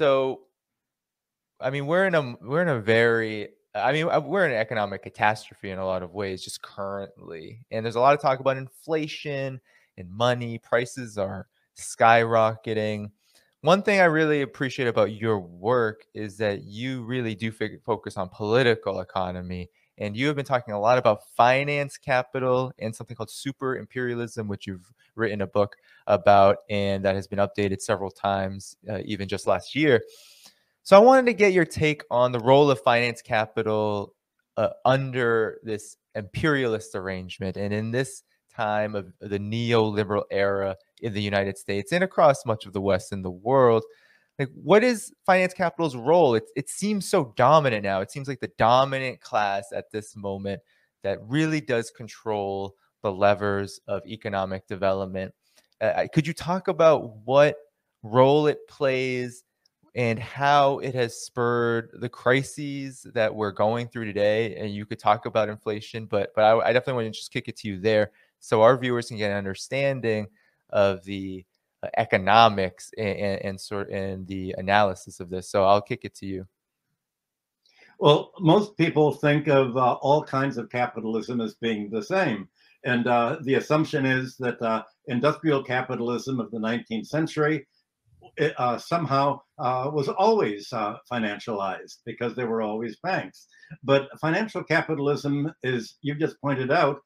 So, I mean, we're in a we're in a very I mean, uh, we're in an economic catastrophe in a lot of ways just currently. And there's a lot of talk about inflation and money. Prices are skyrocketing. One thing I really appreciate about your work is that you really do focus on political economy. And you have been talking a lot about finance capital and something called super imperialism, which you've written a book about and that has been updated several times, uh, even just last year. So I wanted to get your take on the role of finance capital uh, under this imperialist arrangement and in this time of the neoliberal era in the United States and across much of the West and the world. Like, what is finance capital's role? It, it seems so dominant now. It seems like the dominant class at this moment that really does control the levers of economic development. Uh, could you talk about what role it plays and how it has spurred the crises that we're going through today. And you could talk about inflation, but but I, I definitely want to just kick it to you there, so our viewers can get an understanding of the economics and, and, sort and the analysis of this. So I'll kick it to you. Well, most people think of uh, all kinds of capitalism as being the same. And uh, the assumption is that uh, industrial capitalism of the 19th century it, uh, somehow uh, was always uh, financialized because there were always banks. But financial capitalism is, you just pointed out,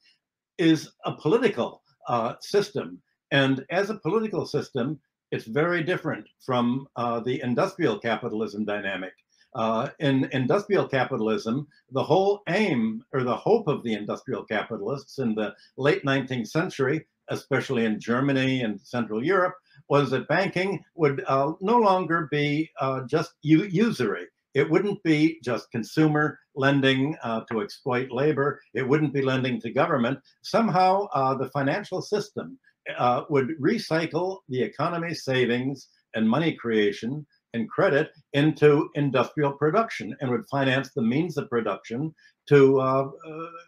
is a political uh, system. And as a political system, it's very different from uh, the industrial capitalism dynamic. Uh, in industrial capitalism, the whole aim or the hope of the industrial capitalists in the late 19th century, especially in Germany and Central Europe, was that banking would uh, no longer be uh, just usury. It wouldn't be just consumer lending uh, to exploit labor. It wouldn't be lending to government. Somehow, uh, the financial system uh, would recycle the economy's savings and money creation and credit into industrial production and would finance the means of production to uh,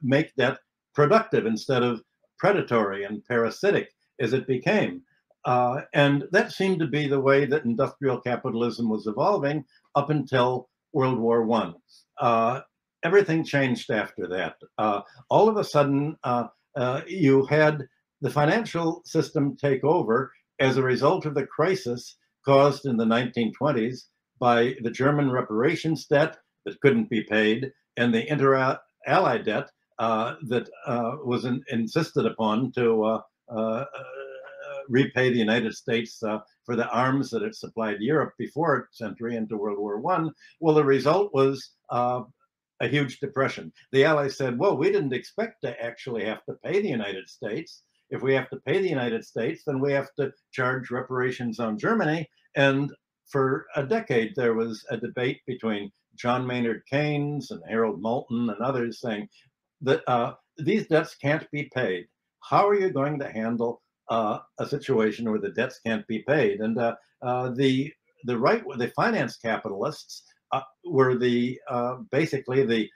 make that productive instead of predatory and parasitic as it became. Uh, and that seemed to be the way that industrial capitalism was evolving up until World War One. Uh, everything changed after that. Uh, all of a sudden, uh, uh, you had the financial system take over as a result of the crisis caused in the 1920s by the German reparations debt that couldn't be paid and the inter-ally debt uh, that was in, insisted upon to repay the United States uh, for the arms that it supplied Europe before its entry into World War One. Well, the result was uh, a huge depression. The Allies said, "Well, we didn't expect to actually have to pay the United States. If we have to pay the United States, then we have to charge reparations on Germany." And for a decade, there was a debate between John Maynard Keynes and Harold Moulton and others saying that uh, these debts can't be paid. How are you going to handle uh, a situation where the debts can't be paid. And uh, uh, the the right the finance capitalists uh, were the uh, basically the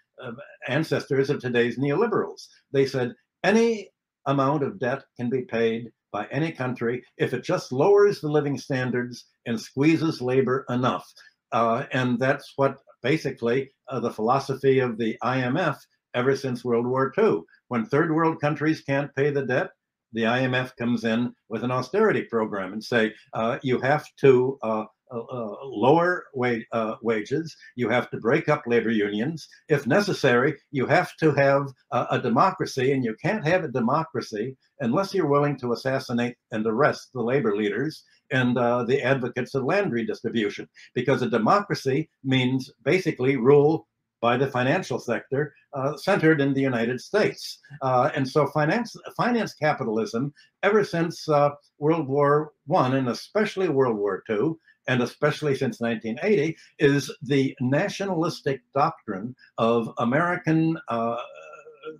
ancestors of today's neoliberals. They said any amount of debt can be paid by any country if it just lowers the living standards and squeezes labor enough. and that's what basically the philosophy of the IMF ever since World War II. When third world countries can't pay the debt, the IMF comes in with an austerity program and say uh, you have to uh, uh, uh lower wa- uh, wages, you have to break up labor unions. If necessary, you have to have a democracy, and you can't have a democracy unless you're willing to assassinate and arrest the labor leaders and uh, the advocates of land redistribution. Because a democracy means basically rule by the financial sector uh, centered in the United States. Uh, and so finance, finance capitalism, ever since uh, World War One and especially World War Two, and especially since 1980, is the nationalistic doctrine of American uh,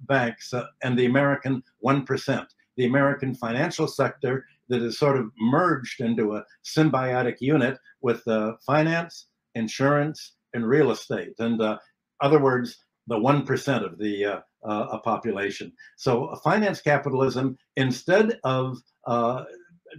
banks uh, and the American 1%, the American financial sector that is sort of merged into a symbiotic unit with uh, finance, insurance, and real estate. And uh, other words, the 1% of the uh, uh, population. So finance capitalism, instead of uh,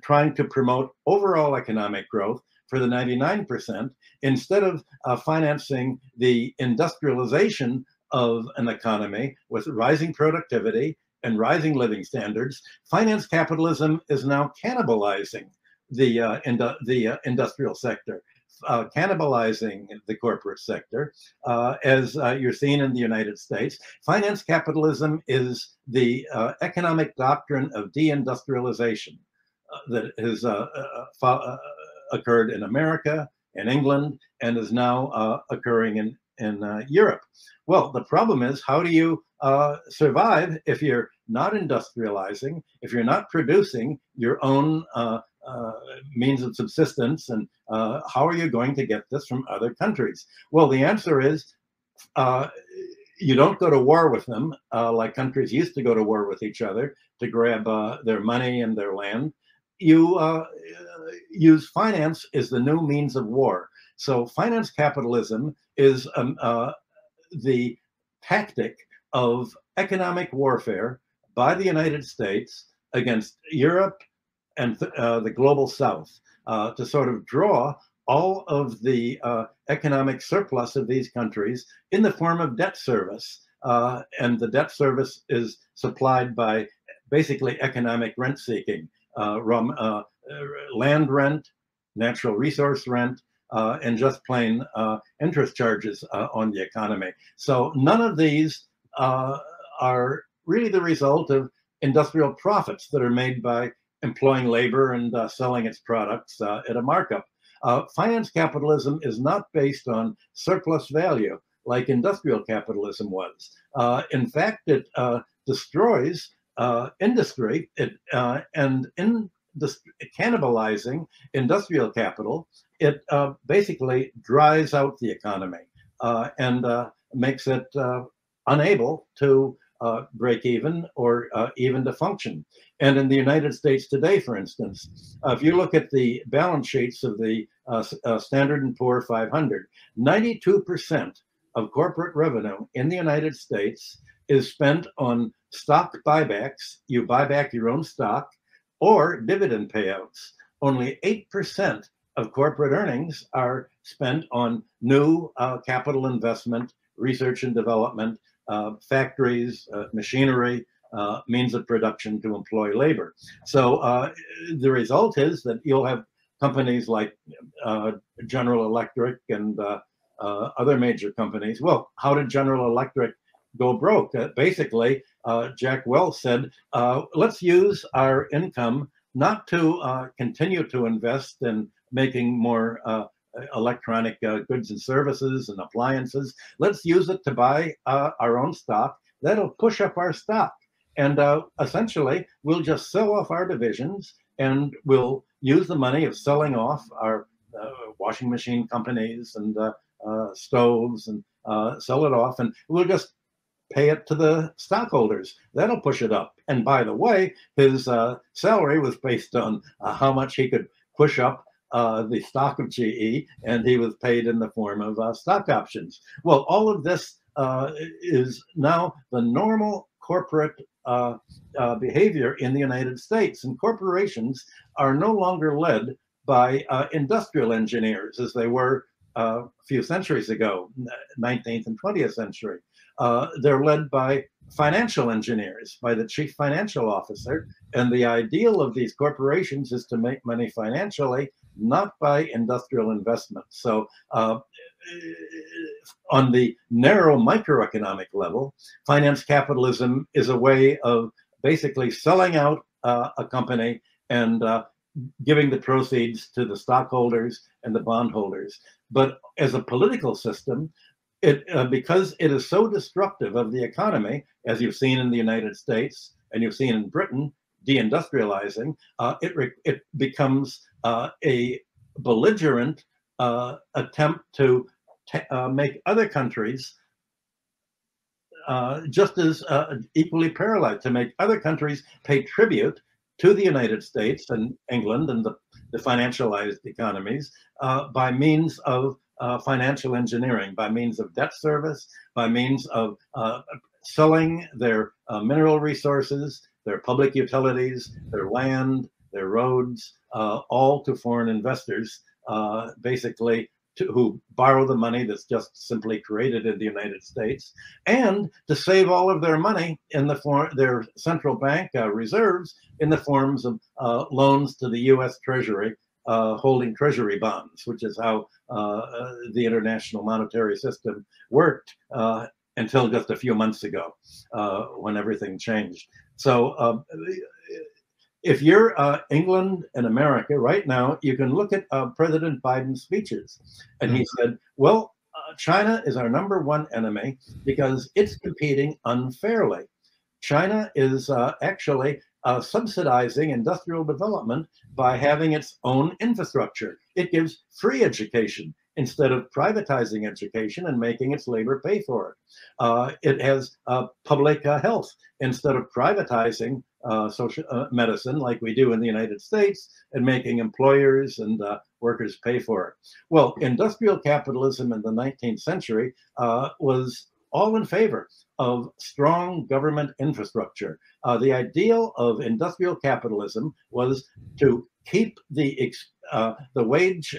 trying to promote overall economic growth, for the 99%. Instead of uh, financing the industrialization of an economy with rising productivity and rising living standards, finance capitalism is now cannibalizing the uh, the uh, industrial sector, uh, cannibalizing the corporate sector, uh, as uh, you're seeing in the United States. Finance capitalism is the uh, economic doctrine of deindustrialization that has occurred in America, in England, and is now occurring in in uh, Europe. Well, the problem is how do you uh, survive if you're not industrializing, if you're not producing your own uh, uh means of subsistence, and uh, how are you going to get this from other countries? Well, the answer is uh, you don't go to war with them like countries used to go to war with each other to grab their money and their land. You use finance as the new means of war. So finance capitalism is um, uh, the tactic of economic warfare by the United States against Europe and th- uh, the global South uh, to sort of draw all of the uh, economic surplus of these countries in the form of debt service. Uh, and the debt service is supplied by basically economic rent seeking, uh, land rent, natural resource rent, uh, and just plain uh, interest charges uh, on the economy. So none of these uh, are really the result of industrial profits that are made by employing labor and uh, selling its products uh, at a markup. finance capitalism is not based on surplus value like industrial capitalism was. in fact, it destroys industry it, and in this cannibalizing industrial capital, it uh, basically dries out the economy uh, and uh, makes it uh, unable to uh, break even or even to function. And in the United States today, for instance, if you look at the balance sheets of the Standard and Poor 500, 92% of corporate revenue in the United States is spent on stock buybacks. You buy back your own stock or dividend payouts. Only 8% of corporate earnings are spent on new uh, capital investment, research and development, uh, factories, uh, machinery, uh, means of production to employ labor. So uh, the result is that you'll have companies like uh, General Electric and other major companies. Well, how did General Electric go broke. Uh, basically, uh, Jack Welch said, uh, let's use our income not to uh, continue to invest in making more uh, electronic uh, goods and services and appliances. Let's use it to buy our own stock. That'll push up our stock. And essentially, we'll just sell off our divisions and we'll use the money of selling off our washing machine companies and stoves and sell it off. And we'll just pay it to the stockholders. That'll push it up. And by the way, his uh, salary was based on uh, how much he could push up uh, the stock of GE, and he was paid in the form of uh, stock options. Well, all of this uh, is now the normal corporate uh, behavior in the United States, and corporations are no longer led by industrial engineers as they were a few centuries ago, 19th and 20th century. Uh, they're led by financial engineers, by the chief financial officer. And the ideal of these corporations is to make money financially, not by industrial investment. So, uh, on the narrow microeconomic level, finance capitalism is a way of basically selling out uh, a company and uh, giving the proceeds to the stockholders and the bondholders. But as a political system, it uh, because it is so destructive of the economy, as you've seen in the United States and you've seen in Britain, deindustrializing, uh, it it becomes uh, a belligerent uh, attempt to uh, make other countries uh, just as equally paralyzed, to make other countries pay tribute to the United States and England and the, the financialized economies by means of uh, financial engineering by means of debt service, by means of uh, selling their uh, mineral resources, their public utilities, their land, their roads, uh, all to foreign investors basically to, who borrow the money that's just simply created in the United States, and to save all of their money in the form their central bank uh, reserves in the forms of uh, loans to the U.S. Treasury, uh, holding Treasury bonds, which is how uh, uh, the international monetary system worked uh, until just a few months ago, when everything changed. So um, if you're uh, England and America right now, you can look at uh, President Biden's speeches. And he mm-hmm. said, well, uh, China is our number one enemy because it's competing unfairly. China is uh, actually uh, subsidizing industrial development by having its own infrastructure. It gives free education instead of privatizing education and making its labor pay for it. Uh, it has public health instead of privatizing uh, social uh, medicine like we do in the United States and making employers and uh, workers pay for it. Well, industrial capitalism in the 19th century uh, was all in favor of strong government infrastructure. Uh, the ideal of industrial capitalism was to keep the uh, the wage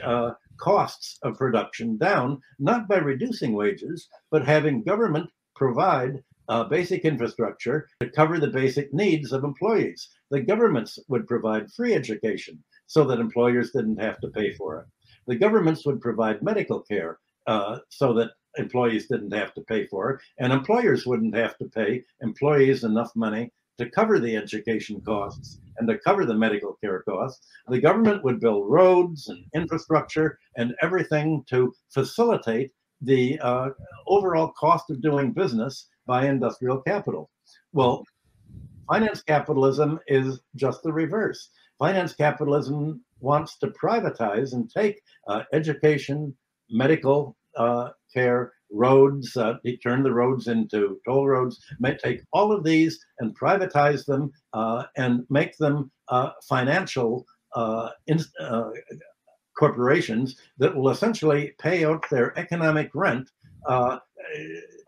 costs of production down, not by reducing wages, but having government provide uh, basic infrastructure to cover the basic needs of employees. The governments would provide free education so that employers didn't have to pay for it. The governments would provide medical care uh, so that employees didn't have to pay for it, and employers wouldn't have to pay employees enough money to cover the education costs and to cover the medical care costs. The government would build roads and infrastructure and everything to facilitate the uh, overall cost of doing business by industrial capital. Well, finance capitalism is just the reverse. Finance capitalism wants to privatize and take uh, education, medical uh, care, roads, uh, turn the roads into toll roads, may take all of these and privatize them uh, and make them uh, financial uh, in, uh, corporations that will essentially pay out their economic rent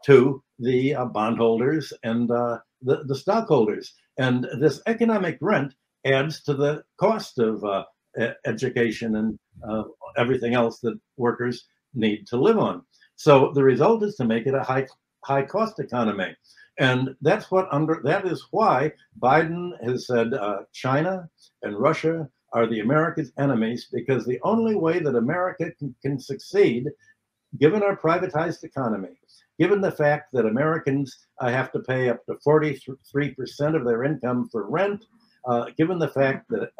to the bondholders and the, the stockholders. And this economic rent adds to the cost of education and everything else that workers need to live on. So the result is to make it a high high cost economy. And that's what under that is why Biden has said uh, China and Russia are the America's enemies because the only way that America can, can succeed, given our privatized economy, given the fact that Americans uh, have to pay up to 43% of their income for rent, uh, given the fact that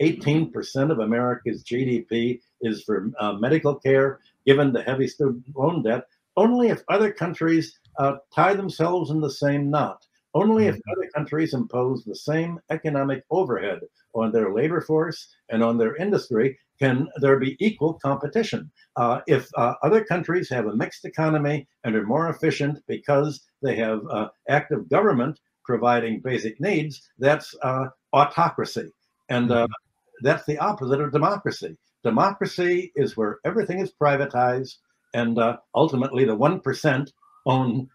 18% uh, of America's GDP is for uh, medical care, given the heavy student loan debt, only if other countries uh, tie themselves in the same knot, only if mm-hmm. other countries impose the same economic overhead on their labor force and on their industry can there be equal competition. Uh, if uh, other countries have a mixed economy and are more efficient because they have uh, active government providing basic needs, that's uh, autocracy. And uh, mm-hmm. that's the opposite of democracy. Democracy is where everything is privatized and uh, ultimately the 1% own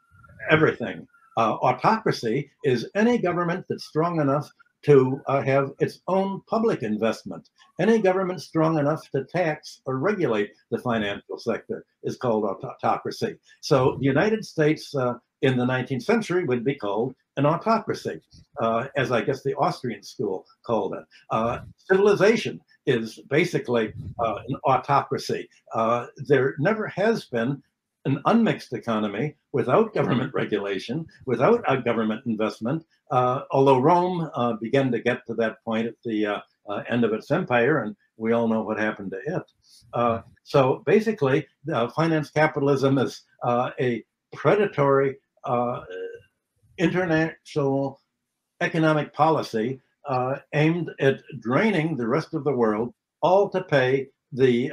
everything. autocracy is any government that's strong enough to uh, have its own public investment. Any government strong enough to tax or regulate the financial sector is called autocracy. So the United States uh, in the 19th century would be called an autocracy, uh, as I guess the Austrian school called it. Uh, civilization is basically uh, an autocracy. Uh, there never has been an unmixed economy without government regulation, without a government investment. Uh, although Rome uh, began to get to that point at the uh, uh end of its empire, and we all know what happened to it. Uh, so basically, finance capitalism is uh, a predatory international economic policy aimed at draining the rest of the world, all to pay the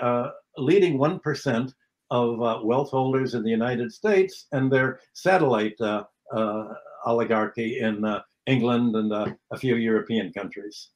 leading 1% of uh, wealth holders in the United States and their satellite uh, uh, oligarchy in uh, England and uh, a few European countries.